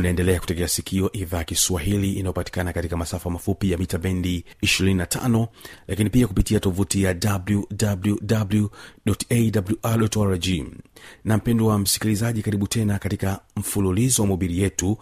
unaendelea kutegea sikio idhaa kiswahili inayopatikana katika masafa mafupi ya mita bendi 25 lakini pia kupitia tovuti ya wwwawrrg na mpendo wa msikilizaji karibu tena katika mfululizo wa mobili yetu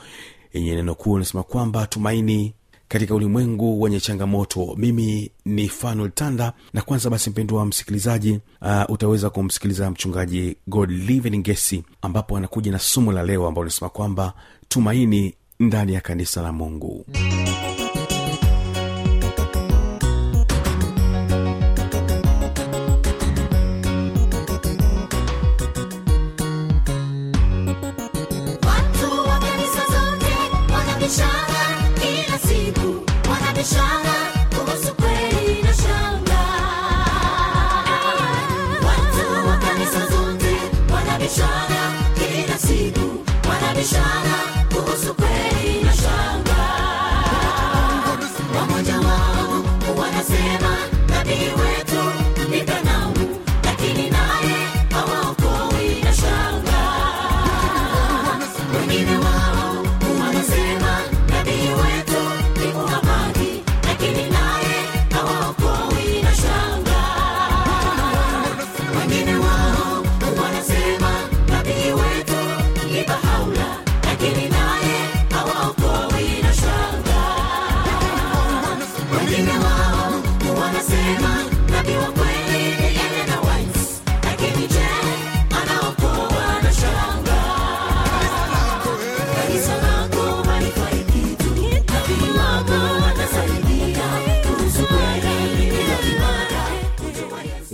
yenye neno kuu unasema kwamba tumaini katika ulimwengu wenye changamoto. Mimi ni fanuel tanda na kwanza basi mpendwa msikilizaji uh, utaweza kumsikiliza mchungaji god living gesi ambapo anakuja na somo la leo ambao linasema kwamba tumaini ndani ya kanisa la mungu. Watu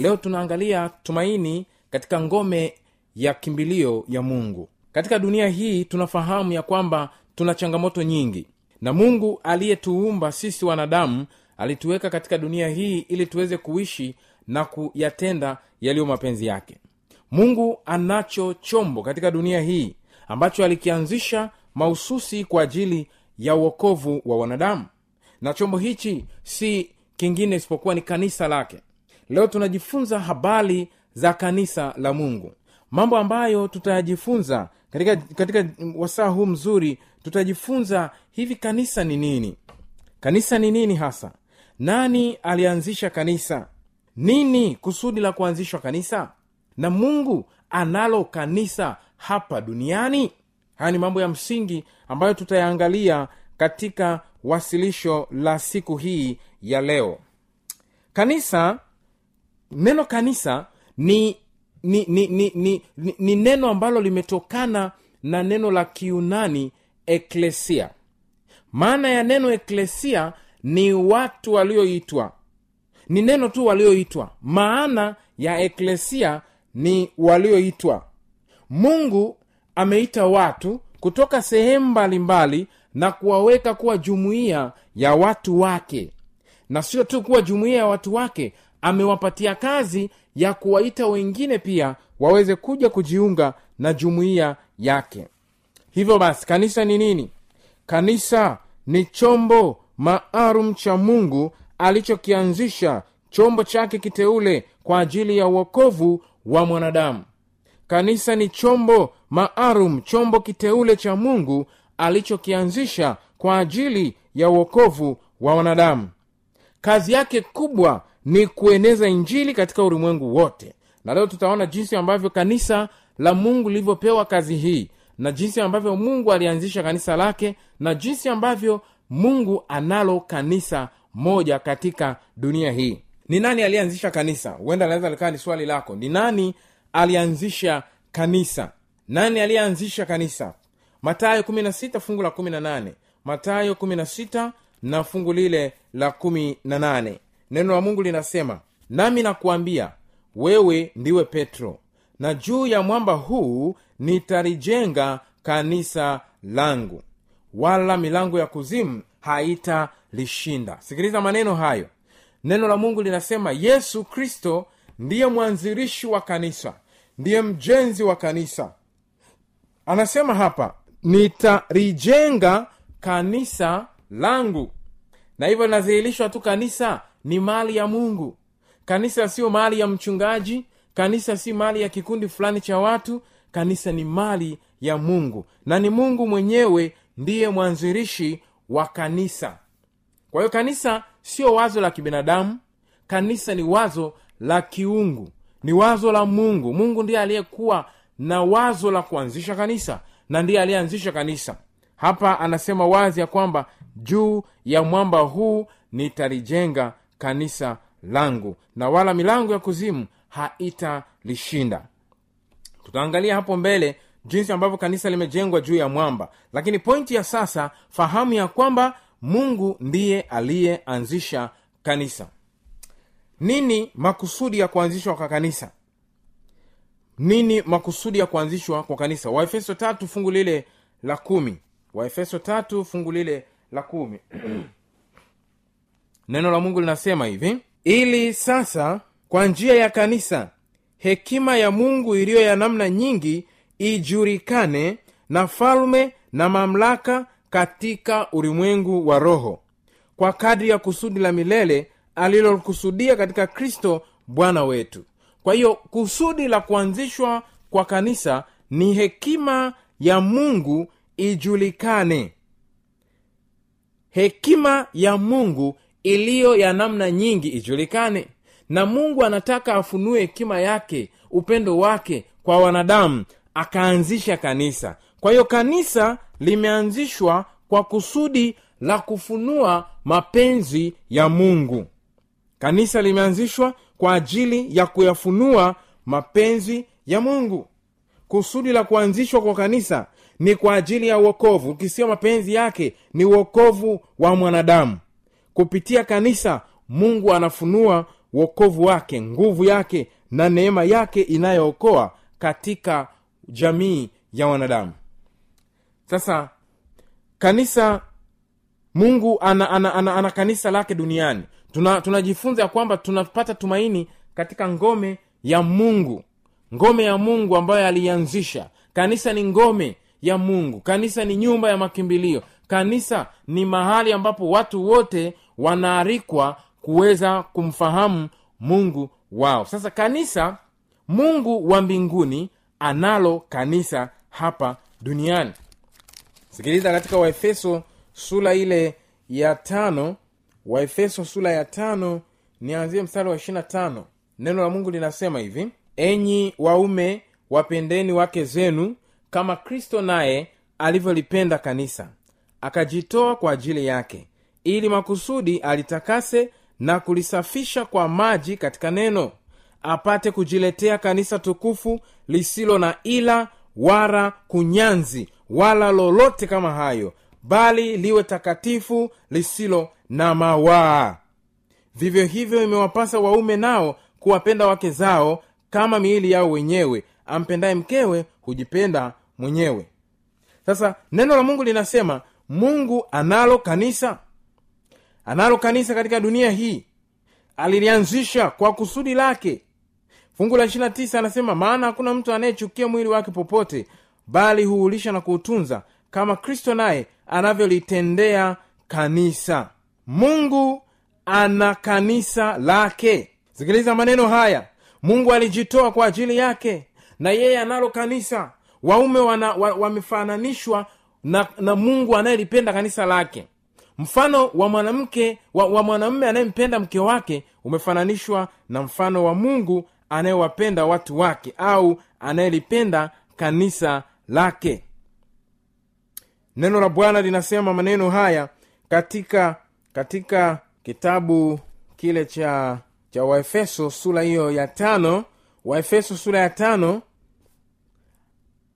leo tunaangalia tumaini katika ngome ya kimbilio ya mungu. Katika dunia hii tunafahamu ya kwamba tuna changamoto nyingi na mungu aliyetuumba sisi wanadamu alituweka katika dunia hii ili tuweze kuishi na kuyatenda yaliyo mapenzi yake. Mungu anacho chombo katika dunia hii ambacho alikianzisha mahususi kwa ajili ya uokovu wa wanadamu. Na chombo hichi si kingine isipokuwa ni kanisa lake leo tunajifunza habari za kanisa la mungu. Mambo ambayo tutayajifunza katika, katika wasaa huu mzuri tutajifunza hivi kanisa ni nini? Kanisa ni nini hasa? Nani alianzisha kanisa? Nini kusudi la kuanzishwa kanisa? Na mungu analo kanisa hapa duniani? Haya ni mambo ya msingi ambayo tutayaangalia katika wasilisho la siku hii ya leo. Kanisa neno kanisa ni ni ni, ni, ni, ni, ni neno ambalo limetokana na neno la kiunani eklesia maana ya neno eklesia ni watu walioitwa. Ni neno tu walioitwa. Maana ya eklesia ni walioitwa. Mungu ameita watu kutoka sehemu mbalimbali na kuwaweka kuwa jumuiya ya watu wake. Na sio tu kuwa jumuiya ya watu wake amewapatia kazi ya kuwaita wengine pia waweze kuja kujiunga na jumuiya yake. Hivyo basi kanisa ni nini? Kanisa ni chombo maalum cha mungu alichokianzisha chombo chake kiteule kwa ajili ya uokovu wa mwanadamu. Kanisa ni chombo maalum chombo kiteule cha mungu alichokianzisha kwa ajili ya uokovu wa wanadamu kazi yake kubwa ni kueneza injili katika ulimwengu wote. Na leo tutaona jinsi ambavyo kanisa la mungu lilivyopewa kazi hii na jinsi ambavyo mungu alianzisha kanisa lake na jinsi ambavyo mungu analo kanisa moja katika dunia hii. Ni nani aliyeanzisha kanisa? Huenda naweza likawa ni swali lako. Ni nani alianzisha kanisa? Nani aliyeanzisha kanisa? Matayo 16 fungu la 18 matayo 16 na fungu lile la 18 neno la mungu linasema nami nakuambia wewe ndiwe petro na juu ya mwamba huu nitalijenga kanisa langu wala milango ya kuzimu haitalishinda. Sikiliza maneno hayo. Neno la mungu linasema yesu kristo ndiye mwanzilishi wa kanisa ndiye mjenzi wa kanisa. Anasema hapa nitalijenga kanisa langu. Na hivyo linadhihirishwa tu kanisa ni mali ya mungu. Kanisa sio mali ya mchungaji kanisa si mali ya kikundi fulani cha watu kanisa ni mali ya mungu. Na ni mungu mwenyewe ndiye mwanzirishi wa kanisa. Kwa hiyo kanisa sio wazo la kibinadamu kanisa ni wazo la kiungu ni wazo la mungu. Mungu ndiye aliyekuwa na wazo la kuanzisha kanisa na ndiye aliyeanzisha kanisa. Hapa anasema wazi ya kwamba juu ya mwamba huu nitalijenga kanisa langu na wala milango ya kuzimu haitalishinda. Tutaangalia hapo mbele jinsi ambavyo kanisa limejengwa juu ya mwamba. Lakini pointi ya sasa fahamu ya kwamba mungu ndiye aliyeanzisha kanisa. Nini makusudi ya kuanzishwa kwa kanisa? Nini makusudi ya kuanzishwa kwa kanisa? Waefeso tatu fungu lile la kumi. Waefeso tatu fungu lile la kumi neno la mungu linasema hivi ili sasa kwa njia ya kanisa hekima ya mungu iliyo ya namna nyingi ijulikane na falme na mamlaka katika ulimwengu wa roho. Kwa kadri ya kusudi la milele alilokusudia katika kristo bwana wetu. Kwa hiyo kusudi la kuanzishwa kwa kanisa ni hekima ya mungu ijulikane. Hekima ya mungu iliyo ya namna nyingi ijulikane na mungu anataka afunue hekima yake upendo wake kwa wanadamu akaanzisha kanisa. Kwa hiyo kanisa limeanzishwa kwa kusudi la kufunua mapenzi ya mungu. Kanisa limeanzishwa kwa ajili ya kuyafunua mapenzi ya mungu. Kusudi la kuanzishwa kwa kanisa ni kwa ajili ya uokovu ukisiwa mapenzi yake ni uokovu wa mwanadamu kupitia kanisa mungu anafunua uokovu wake nguvu yake na neema yake inayookoa katika jamii ya wanadamu. Sasa kanisa mungu ana, ana, ana, ana kanisa lake duniani. Tuna- tunajifunza ya kwamba tunapata tumaini katika ngome ya mungu. Ngome ya mungu ambayo aliianzisha kanisa ni ngome ya mungu. Kanisa ni nyumba ya makimbilio. Kanisa ni mahali ambapo watu wote wanaalikwa kuweza kumfahamu mungu wao. Sasa kanisa mungu wa mbinguni analo kanisa hapa duniani. Sikiliza katika waefeso sura ile ya tano. Waefeso sura ya tano nianzie mstari wa ishirina tano. Neno la mungu linasema hivi enyi waume wapendeni wake zenu kama kristo naye alivyolipenda kanisa akajitoa kwa ajili yake ili makusudi alitakase na kulisafisha kwa maji katika neno apate kujiletea kanisa tukufu lisilo na ila wala kunyanzi wala lolote kama hayo bali liwe takatifu lisilo na mawaa. Vivyo hivyo imewapasa waume nao kuwapenda wake zao kama miili yao wenyewe. Ampendaye mkewe hujipenda mwenyewe. Sasa neno la mungu linasema mungu analo kanisa analo kanisa katika dunia hii. Alilianzisha kwa kusudi lake. Fungu la 29 anasema maana hakuna mtu anayechukia mwili wake popote bali huulisha na kuutunza kama kristo naye anavyolitendea kanisa. Mungu ana kanisa lake. Sikiliza maneno haya. Mungu alijitoa kwa ajili yake na yeye analo kanisa. Waume wana, wa, wamefananishwa na, na mungu anayelipenda kanisa lake mfano wa mwanamke wa, wa mwanamume anayempenda mke wake umefananishwa na mfano wa mungu anayewapenda watu wake au anayelipenda kanisa lake. Neno la bwana linasema maneno haya katika katika kitabu kile cha cha waefeso sura hiyo ya tano. Waefeso sura ya tano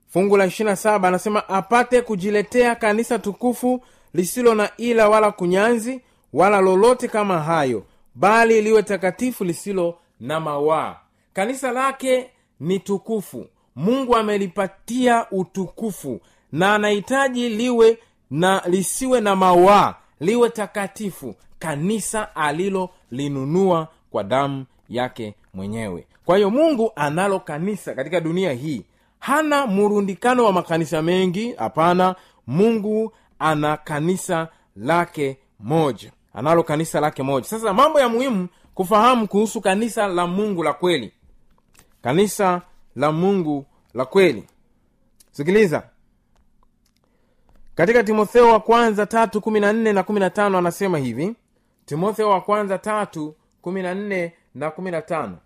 fungu la ishirina saba anasema apate kujiletea kanisa tukufu lisilo na ila wala kunyanzi wala lolote kama hayo bali liwe takatifu lisilo na mawaa. Kanisa lake ni tukufu. Mungu amelipatia utukufu na anahitaji liwe na lisiwe na mawaa liwe takatifu kanisa alilolinunua kwa damu yake mwenyewe. Kwa hiyo mungu analo kanisa katika dunia hii. Hana murundikano wa makanisa mengi hapana. Mungu ana kanisa lake moja. Analo kanisa lake moja. Sasa mambo ya muhimu kufahamu kuhusu kanisa la mungu la kweli. Kanisa la mungu la kweli. Sikiliza. Katika timotheo wa kwanza tatu kumi na nne na kumi na tano anasema hivi. Timotheo wa kwanza tatu kumi na nne na kumi na tano.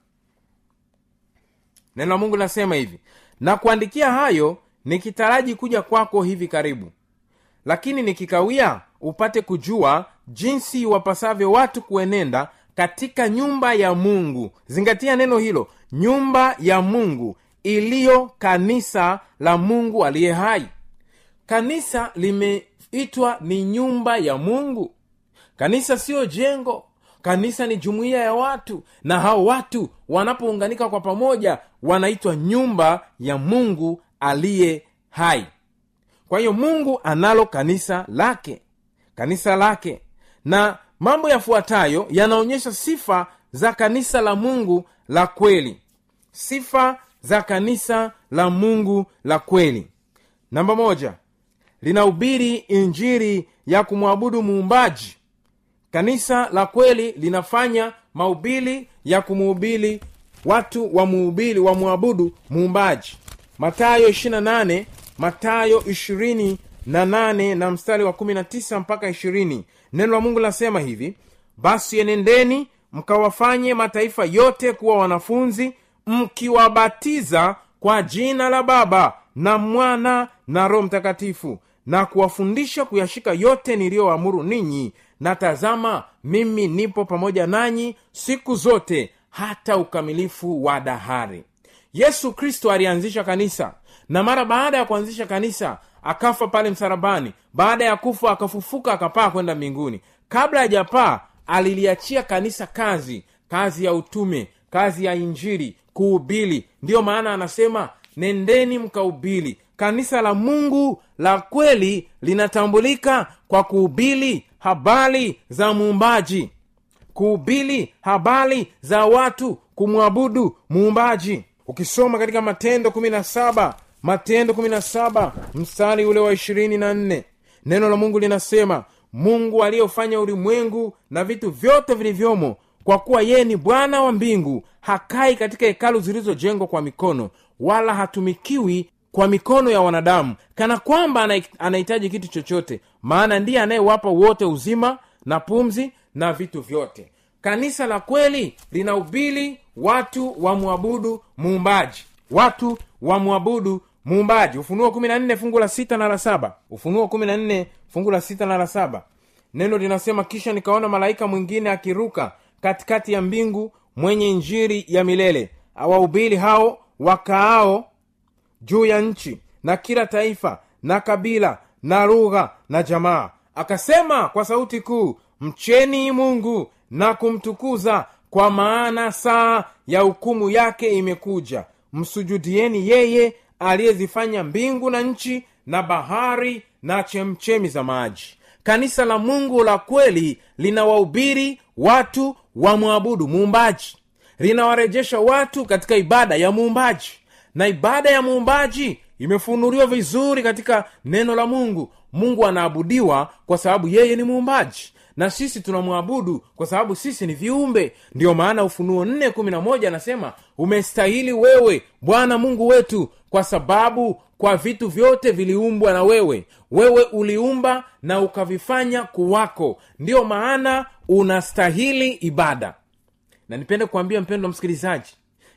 Neno la mungu linasema hivi. Na kuandikia hayo nikitaraji kuja kwako hivi karibu lakini nikikawia upate kujua jinsi wapasavyo watu kuenenda katika nyumba ya mungu. Zingatia neno hilo nyumba ya mungu iliyo kanisa la mungu aliye hai. Kanisa limeitwa ni nyumba ya mungu. Kanisa siyo jengo. Kanisa ni jumuiya ya watu na hao watu wanapounganika kwa pamoja wanaitwa nyumba ya mungu aliye hai kwa hiyo mungu analo kanisa lake kanisa lake. Na mambo yafuatayo yanaonyesha sifa za kanisa la mungu la kweli. Sifa za kanisa la mungu la kweli. Namba moja linahubiri injiri ya kumwabudu muumbaji. Kanisa la kweli linafanya maubili ya kumuubili watu wamuhubiri wamwabudu muumbaji. Matayo 28 matayo 28 na mstari wa 19 mpaka 20 neno la mungu linasema hivi basi enendeni mkawafanye mataifa yote kuwa wanafunzi mkiwabatiza kwa jina la baba na mwana na roho mtakatifu na kuwafundisha kuyashika yote niliyoamuru ninyi. Na tazama mimi nipo pamoja nanyi siku zote hata ukamilifu wa dahari. Yesu kristo alianzisha kanisa na mara baada ya kuanzisha kanisa akafa pale msarabani baada ya kufa akafufuka akapaa kwenda mbinguni. Kabla hajapaa aliliachia kanisa kazi kazi ya utume kazi ya injili kuubili ndiyo maana anasema nendeni mkaubili kanisa la mungu la kweli linatambulika kwa kuubili habari za muumbaji. Kuubili habari za watu kumwabudu muumbaji. Ukisoma katika matendo 17 matendo 17 mstari ule wa 24 neno la mungu linasema mungu aliyofanya ulimwengu na vitu vyote vilivyomo kwa kuwa yeye ni bwana wa mbingu hakai katika hekalu zilizojengwa kwa mikono wala hatumikiwi kwa mikono ya wanadamu kana kwamba anahitaji kitu chochote maana ndiye anayewapa wote uzima na pumzi na vitu vyote. Kanisa la kweli linahubiri watu wamwabudu muumbaji. Watu wamwabudu muumbaji ufunuo 14 fungu la sita na la saba. Ufunuo 14 fungu la sita na la saba. Neno linasema kisha nikaona malaika mwingine akiruka katikati ya mbingu mwenye injiri ya milele. Awahubiri hao wakaao juu ya nchi na kila taifa na kabila na lugha na jamaa. Akasema kwa sauti kuu mcheni mungu na kumtukuza kwa maana saa ya hukumu yake imekuja. Msujudieni yeye aliyezifanya mbingu na nchi na bahari na chemchemi za maji. Kanisa la mungu la kweli linawahubiri watu wamwabudu muumbaji. Linawarejesha watu katika ibada ya muumbaji. Na ibada ya muumbaji imefunuliwa vizuri katika neno la mungu. Mungu anaabudiwa kwa sababu yeye ni muumbaji na sisi tunamwabudu kwa sababu sisi ni viumbe. Ndiyo maana ufunuo 411 anasema umestahili wewe bwana mungu wetu kwa sababu kwa vitu vyote viliumbwa na wewe. Wewe uliumba na ukavifanya kuwako. Ndiyo maana unastahili ibada. Na nipende kuambia mpendo msikilizaji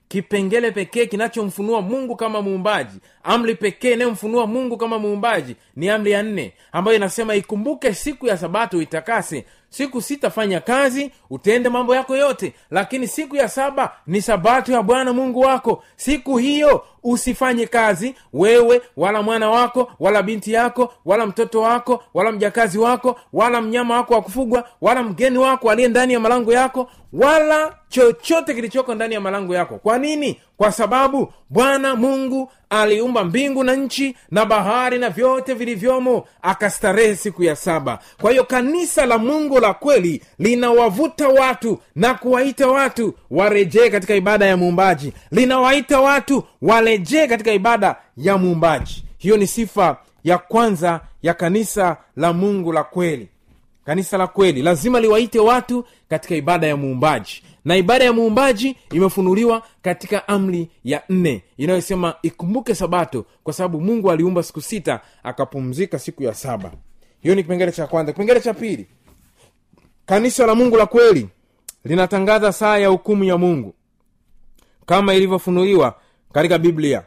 kipengele pekee kinachomfunua mungu kama muumbaji amri pekee inayomfunua mungu kama muumbaji ni amri ya nne ambayo inasema ikumbuke siku ya sabato itakase siku sitafanya kazi utende mambo yako yote lakini siku ya saba ni sabato ya bwana mungu wako. Siku hiyo usifanye kazi wewe wala mwana wako wala binti yako wala mtoto wako wala mjakazi wako wala mnyama wako wa kufugwa wala mgeni wako aliye ndani ya malango yako wala chochote kilichoko ndani ya malango yako. Kwa nini kwa sababu bwana mungu aliumba mbingu na nchi na bahari na vyote vilivyomo akastarehe siku ya saba. Kwa hiyo kanisa la mungu la kweli linawavuta watu na kuwaita watu warejee katika ibada ya muumbaji. Linawaita watu warejee katika ibada ya muumbaji. Hiyo ni sifa ya kwanza ya kanisa la mungu la kweli. Kanisa la kweli. Lazima liwaite watu katika ibada ya muumbaji na ibada ya muumbaji imefunuliwa katika amri ya nne inayosema ikumbuke sabato kwa sababu mungu aliumba siku sita akapumzika siku ya saba. Hiyo ni kipengele cha kwanza. Kipengele cha pili kanisa la mungu la kweli linatangaza saa ya hukumu ya mungu. Kama ilivyofunuliwa katika biblia.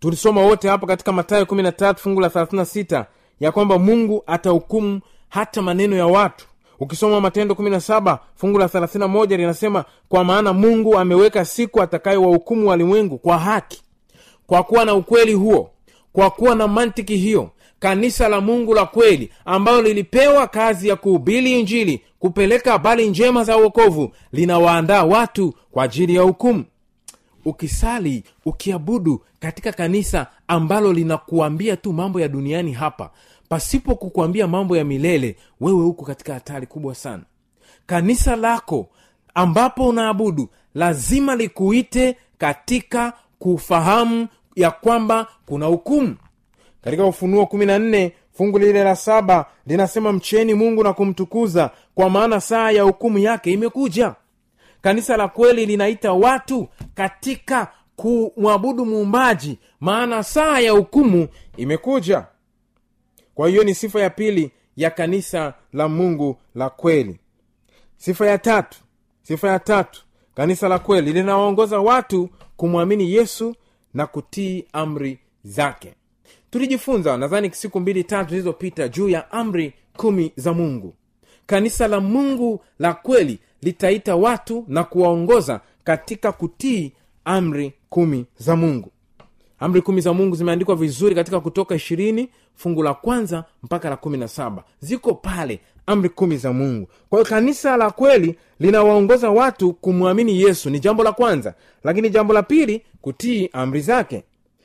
Tulisoma wote hapo katika matayo 13 fungu la 36 ya kwamba mungu atahukumu hata maneno ya watu ukisoma matendo 17 fungu la 31 linasema kwa maana mungu ameweka siku atakayowahukumu walimwengu kwa haki kwa kuwa na ukweli huo kwa kuwa na mantiki hiyo kanisa la mungu la kweli ambalo lilipewa kazi ya kuhubiri injili kupeleka habari njema za uokovu linawaandaa watu kwa ajili ya hukumu. Ukisali ukiabudu katika kanisa ambalo linakuambia tu mambo ya duniani hapa pasipo kukuambia mambo ya milele wewe huko katika hatari kubwa sana. Kanisa lako ambapo unaabudu lazima likuite katika kufahamu ya kwamba kuna hukumu. Katika ufunuo 14 fungu lile la saba linasema mcheni mungu na kumtukuza kwa maana saa ya hukumu yake imekuja. Kanisa la kweli linaita watu katika kumwabudu muumbaji maana saa ya hukumu imekuja kwa hiyo ni sifa ya pili ya kanisa la mungu la kweli. Sifa ya tatu sifa ya tatu kanisa la kweli linawaongoza watu kumwamini yesu na kutii amri zake. Tulijifunza nadhani siku mbili tatu zilizopita juu ya amri kumi za mungu. Kanisa la mungu la kweli litaita watu na kuwaongoza katika kutii amri kumi za mungu. Amri kumi za mungu zimeandikwa vizuri katika kutoka ishirini fungu la kwanza mpaka la kumi na saba. Ziko pale amri kumi za mungu. Kwa hiyo kanisa la kweli linawaongoza watu kumwamini yesu. Ni jambo la kwanza. Lakini jambo la pili kutii amri zake.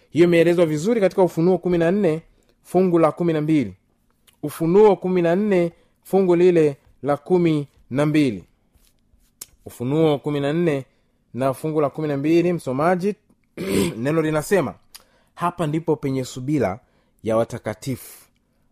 Hiyo imeelezwa vizuri katika ufunuo kumi na nne fungu la kumi na mbili. Ufunuo kumi na nne fungu lile la kumi na mbili. Ufunuo kumi na nne na fungu la kumi na mbili msomaji neno linasema hapa ndipo penye subira ya watakatifu.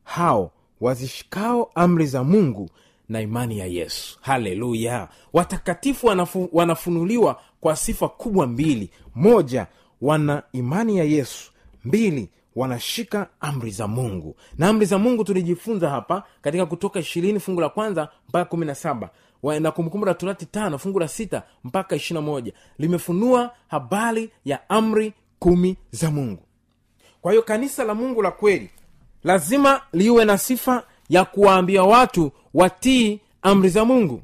Hao wazishikao amri za mungu na imani ya yesu. Haleluya! Watakatifu wanafu, wanafunuliwa kwa sifa kubwa mbili. Moja wana imani ya yesu. Mbili wanashika amri za mungu. Na amri za mungu tulijifunza hapa katika kutoka ishirini fungu la kwanza mpaka kumi na saba. Na kumbukumbu la torati tano fungu la sita mpaka ishirina moja. Limefunua habari ya amri kumi za mungu kwa hiyo kanisa la mungu la kweli lazima liwe na sifa ya kuwaambia watu watii amri za mungu.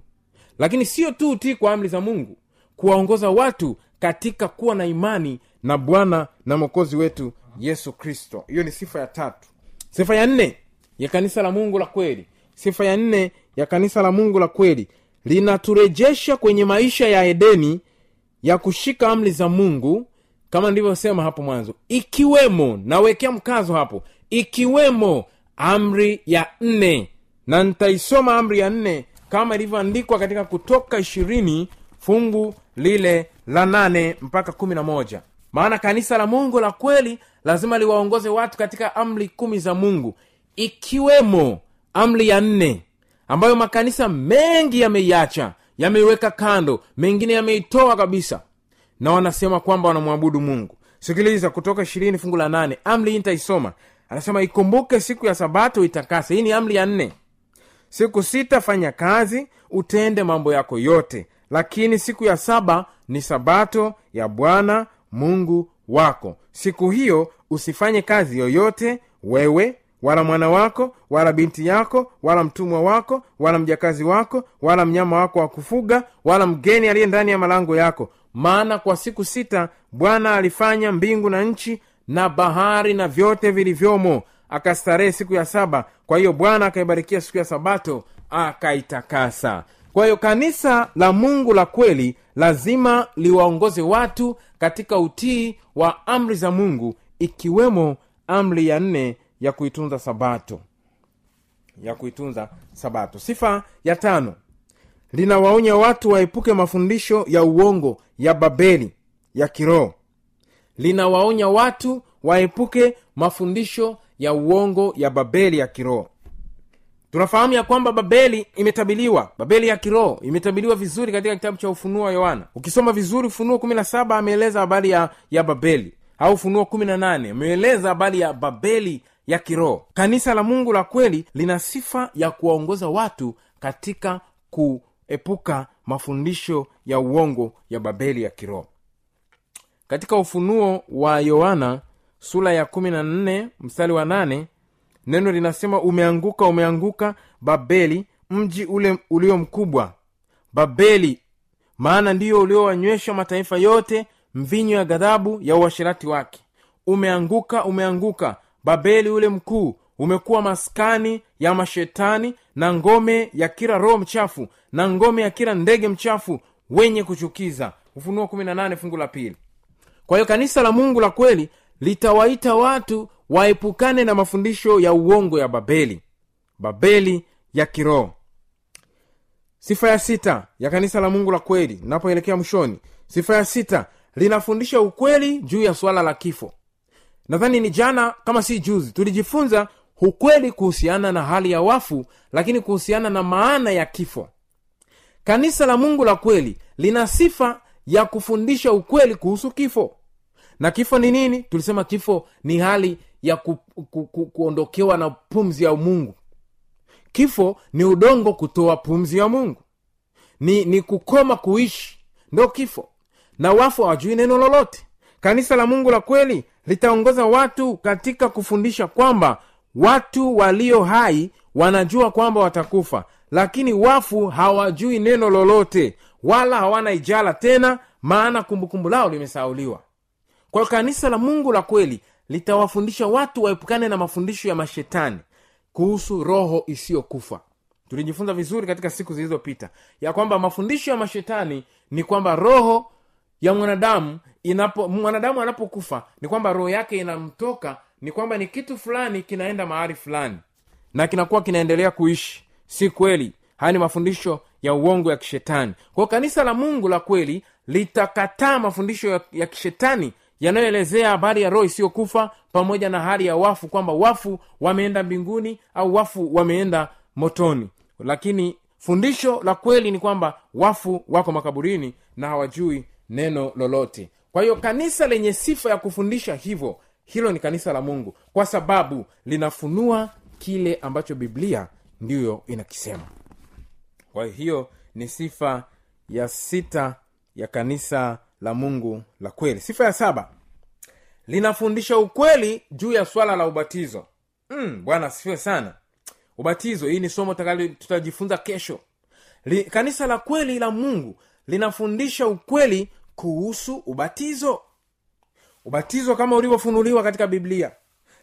Lakini sio tu utii kwa amri za mungu kuwaongoza watu katika kuwa na imani na bwana na mwokozi wetu yesu kristo. Hiyo ni sifa ya tatu. Sifa ya nne ya kanisa la mungu la kweli. Sifa ya nne ya kanisa la mungu la kweli linaturejesha kwenye maisha ya edeni ya kushika amri za mungu kama nilivyosema hapo mwanzo ikiwemo nawekea mkazo hapo ikiwemo amri ya nne na nitaisoma amri ya nne kama ilivyoandikwa katika kutoka ishirini fungu lile la nane mpaka kumi na moja. Maana kanisa la mungu la kweli lazima liwaongoze watu katika amri kumi za mungu ikiwemo amri ya nne ambayo makanisa mengi yameiacha yameiweka kando mengine yameitoa kabisa na wanasema kwamba wanamwabudu mungu. Sikiliza kutoka ishirini fungu la nane amri hii nitaisoma. Anasema ikumbuke siku ya sabato itakase hii ni amri ya nne. Siku sita fanya kazi utende mambo yako yote lakini siku ya saba ni sabato ya bwana mungu wako. Siku hiyo usifanye kazi yoyote wewe wala mwana wako wala binti yako wala mtumwa wako wala mjakazi wako wala mnyama wako wa kufuga wala mgeni aliye ndani ya malango yako maana kwa siku sita bwana alifanya mbingu na nchi na bahari na vyote vilivyomo akastarehe siku ya saba. Kwa hiyo bwana akaibarikia siku ya sabato akaitakasa. Kwa hiyo kanisa la mungu la kweli lazima liwaongoze watu katika utii wa amri za mungu ikiwemo amri ya nne ya kuitunza sabato. Ya kuitunza sabato. Sifa ya tano linawaonya watu waepuke mafundisho ya uongo ya babeli ya kiroho. Linawaonya watu waepuke mafundisho ya uongo ya babeli ya kiroho. Tunafahamu ya kwamba babeli imetabiliwa. Babeli ya kiroho imetabiliwa vizuri katika kitabu cha ufunuo wa yohana. Ukisoma vizuri ufunuo kumi na saba ameeleza habari ya, ya babeli. Au ufunuo kumi na nane ameeleza habari ya babeli ya kiroho. Kanisa la mungu la kweli lina sifa ya kuwaongoza watu katika kuepuka mafundisho ya uongo ya babeli ya kiroho. Katika ufunuo wa yohana sula ya kumi na nne mstari wa 8 neno linasema umeanguka umeanguka babeli mji ule ulio mkubwa. Babeli maana ndiyo uliowanywesha mataifa yote mvinyo ya ghadhabu ya uashirati wake. Umeanguka umeanguka babeli ule mkuu umekuwa maskani ya mashetani na ngome ya kila roho mchafu na ngome ya kila ndege mchafu wenye kuchukiza. Ufunuo 18 fungu la pili. Kwa hiyo kanisa la mungu la kweli litawaita watu waepukane na mafundisho ya uongo ya babeli babeli ya kiroho. Sifa ya sita ya kanisa la mungu la kweli napoelekea mwishoni. Sifa ya sita linafundisha ukweli juu ya suala la kifo. Nadhani ni jana kama si juzi tulijifunza ukweli kuhusiana na hali ya wafu lakini kuhusiana na maana ya kifo kanisa la mungu la kweli lina sifa ya kufundisha ukweli kuhusu kifo. Na kifo ni nini? Tulisema kifo ni hali ya ku, ku, ku, kuondokewa na pumzi ya mungu. Kifo ni udongo kutoa pumzi ya mungu. Ni, ni kukoma kuishi. Ndo kifo. Na wafu hawajui neno lolote. Kanisa la mungu la kweli litaongoza watu katika kufundisha kwamba watu walio hai wanajua kwamba watakufa lakini wafu hawajui neno lolote wala hawana ijala tena maana kumbukumbu lao limesauliwa. Kwa kanisa la mungu la kweli litawafundisha watu waepukane na mafundisho ya mashetani kuhusu roho isiyokufa. Tulijifunza vizuri katika siku zilizopita ya kwamba mafundisho ya mashetani ni kwamba roho ya mwanadamu inapo mwanadamu anapokufa ni kwamba roho yake inamtoka ni kwamba ni kitu fulani kinaenda mahali fulani na kinakuwa kinaendelea kuishi. Si kweli. Haya ni mafundisho ya uongo ya kishetani. Kwao kanisa la mungu la kweli litakataa mafundisho ya, ya kishetani yanayoelezea habari ya roho isiyokufa pamoja na hali ya wafu kwamba wafu wameenda mbinguni au wafu wameenda motoni. Lakini fundisho la kweli ni kwamba wafu wako makaburini na hawajui neno lolote. Kwa hiyo kanisa lenye sifa ya kufundisha hivyo hilo ni kanisa la mungu kwa sababu linafunua kile ambacho biblia ndiyo inakisema. Kwa hiyo ni sifa ya sita ya kanisa la mungu la kweli. Sifa ya saba linafundisha ukweli juu ya swala la ubatizo. Mm, bwana asifiwe sana. Ubatizo hii ni somo tutajifunza kesho. Li, kanisa la kweli la mungu linafundisha ukweli kuhusu ubatizo ubatizo kama ulivyofunuliwa katika biblia.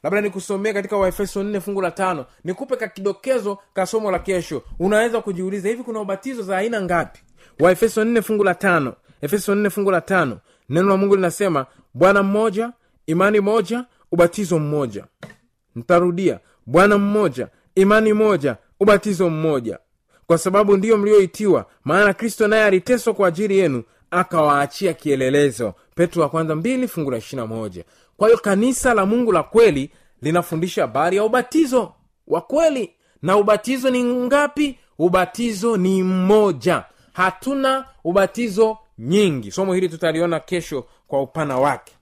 Labda nikusomee katika waefeso nne fungu la tano. Nikupe kakidokezo ka somo la kesho. Unaweza kujiuliza hivi kuna ubatizo za aina ngapi? Waefeso nne fungu la tano. Efeso nne fungu la tano. Neno la mungu linasema bwana mmoja imani moja ubatizo mmoja. Ntarudia bwana mmoja imani moja ubatizo mmoja. Kwa sababu ndiyo mlioitiwa maana kristo naye aliteswa kwa ajili yenu akawaachia kielelezo petro wa kwanza mbili fungu la ishirina moja. Kwa hiyo kanisa la mungu la kweli linafundisha habari ya ubatizo wa kweli. Na ubatizo ni ngapi? Ubatizo ni mmoja. Hatuna ubatizo nyingi. Somo hili tutaliona kesho kwa upana wake.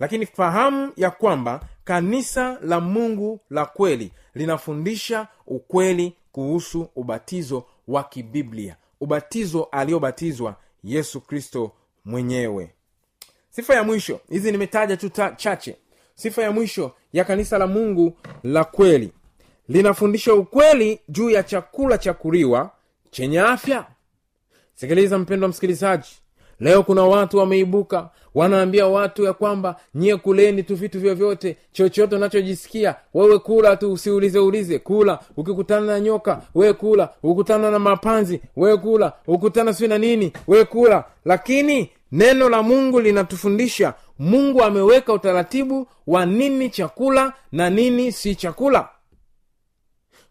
Lakini fahamu ya kwamba kanisa la mungu la kweli linafundisha ukweli kuhusu ubatizo wa kibiblia. Ubatizo aliobatizwa yesu kristo mwenyewe sifa ya mwisho hizi nimetaja tu chache. Sifa ya mwisho ya kanisa la mungu la kweli. Linafundisha ukweli juu ya chakula cha kuliwa chenye afya. Sikiliza mpendwa msikilizaji leo kuna watu wameibuka wanaambia watu ya kwamba nyie kuleni tu vitu vyovyote chochote unachojisikia wewe kula tu usiulize ulize kula ukikutana na nyoka wewe kula ukutana na mapanzi wewe kula ukutana siwi na nini wewe kula. Lakini neno la mungu linatufundisha mungu ameweka utaratibu wa nini chakula na nini si chakula.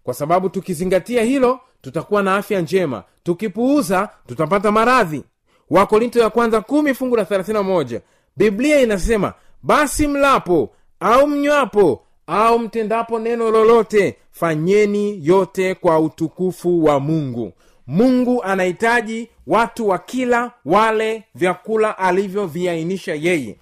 Kwa sababu tukizingatia hilo tutakuwa na afya njema. Tukipuuza tutapata maradhi. Wakorinto ya kwanza kumi fungu la 31 biblia inasema basi mlapo au mnywapo au mtendapo neno lolote fanyeni yote kwa utukufu wa mungu. Mungu anahitaji watu wa kila wale vyakula alivyoviainisha yeye.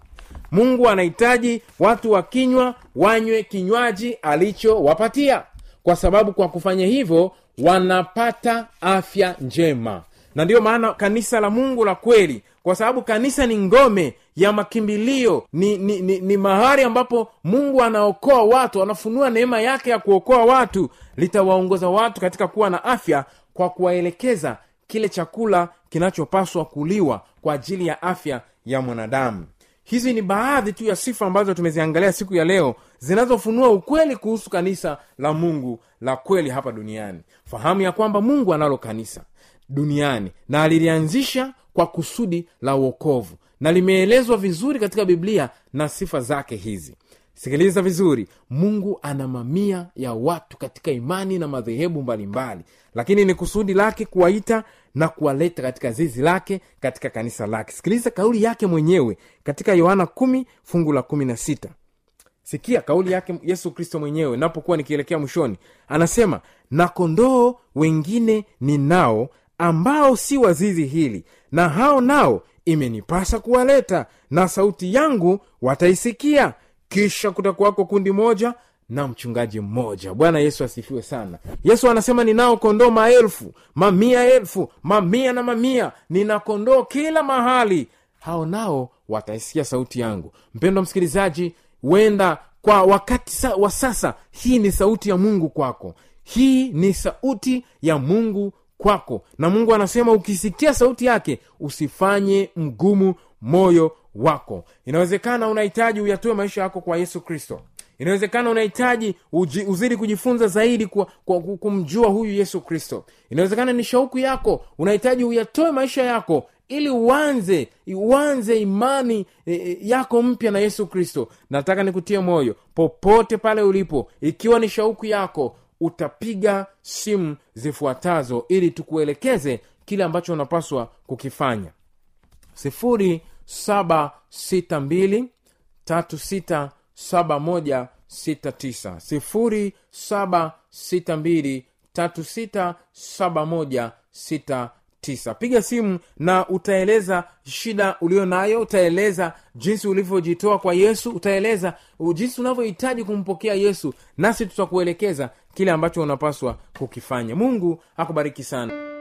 Mungu anahitaji watu wa kinywa wanywe kinywaji alichowapatia. Kwa sababu kwa kufanya hivyo wanapata afya njema. Na ndiyo maana kanisa la mungu la kweli kwa sababu kanisa ni ngome ya makimbilio ni, ni, ni, ni mahali ambapo mungu anaokoa watu anafunua neema yake ya kuokoa watu litawaongoza watu katika kuwa na afya kwa kuwaelekeza kile chakula kinachopaswa kuliwa kwa ajili ya afya ya mwanadamu. Hizi ni baadhi tu ya sifa ambazo tumeziangalia siku ya leo zinazofunua ukweli kuhusu kanisa la mungu la kweli hapa duniani. Fahamu ya kwamba mungu analo kanisa duniani na alilianzisha kwa kusudi la uokovu na limeelezwa vizuri katika biblia na sifa zake hizi sikiliza vizuri. Mungu ana mamia ya watu katika imani na madhehebu mbalimbali. Lakini ni kusudi lake kuwaita na kuwaleta katika zizi lake katika kanisa lake. Sikiliza kauli yake mwenyewe katika yohana fungu la kumi na sita. Sikia kauli yake yesu kristo mwenyewe napokuwa nikielekea mwishoni. Anasema na kondoo wengine ninao ambao si wazizi hili na hao nao imenipasa kuwaleta na sauti yangu wataisikia kisha kutakuwako kundi moja na mchungaji mmoja. Bwana yesu asifiwe sana. Yesu anasema ninao kondoo maelfu mamia elfu mamia na mamia. Nina kondoo kila mahali. Hao nao wataisikia sauti yangu. Mpendo msikilizaji wenda kwa wakati wa sasa hii ni sauti ya mungu kwako. Hii ni sauti ya mungu kwako. Na mungu anasema ukisikia sauti yake usifanye mgumu moyo wako. Inawezekana unahitaji uyatoe maisha yako kwa yesu kristo. Inawezekana unahitaji uzidi kujifunza zaidi kwa, kwa, kumjua huyu yesu kristo. Inawezekana ni shauku yako unahitaji uyatoe maisha yako ili uanze uanze imani e, e, yako mpya na yesu kristo. Nataka nikutie moyo popote pale ulipo ikiwa ni shauku yako utapiga simu zifuatazo ili tukuelekeze kile ambacho unapaswa kukifanya. Sifuri saba sita mbili tatu sita saba moja sita tisa. Sifuri saba sita mbili tatu sita saba moja sita tisa. Piga simu na utaeleza shida ulio nayo utaeleza jinsi ulivyojitoa kwa yesu utaeleza jinsi unavyohitaji kumpokea yesu nasi tutakuelekeza kile ambacho unapaswa kukifanya. Mungu akubariki sana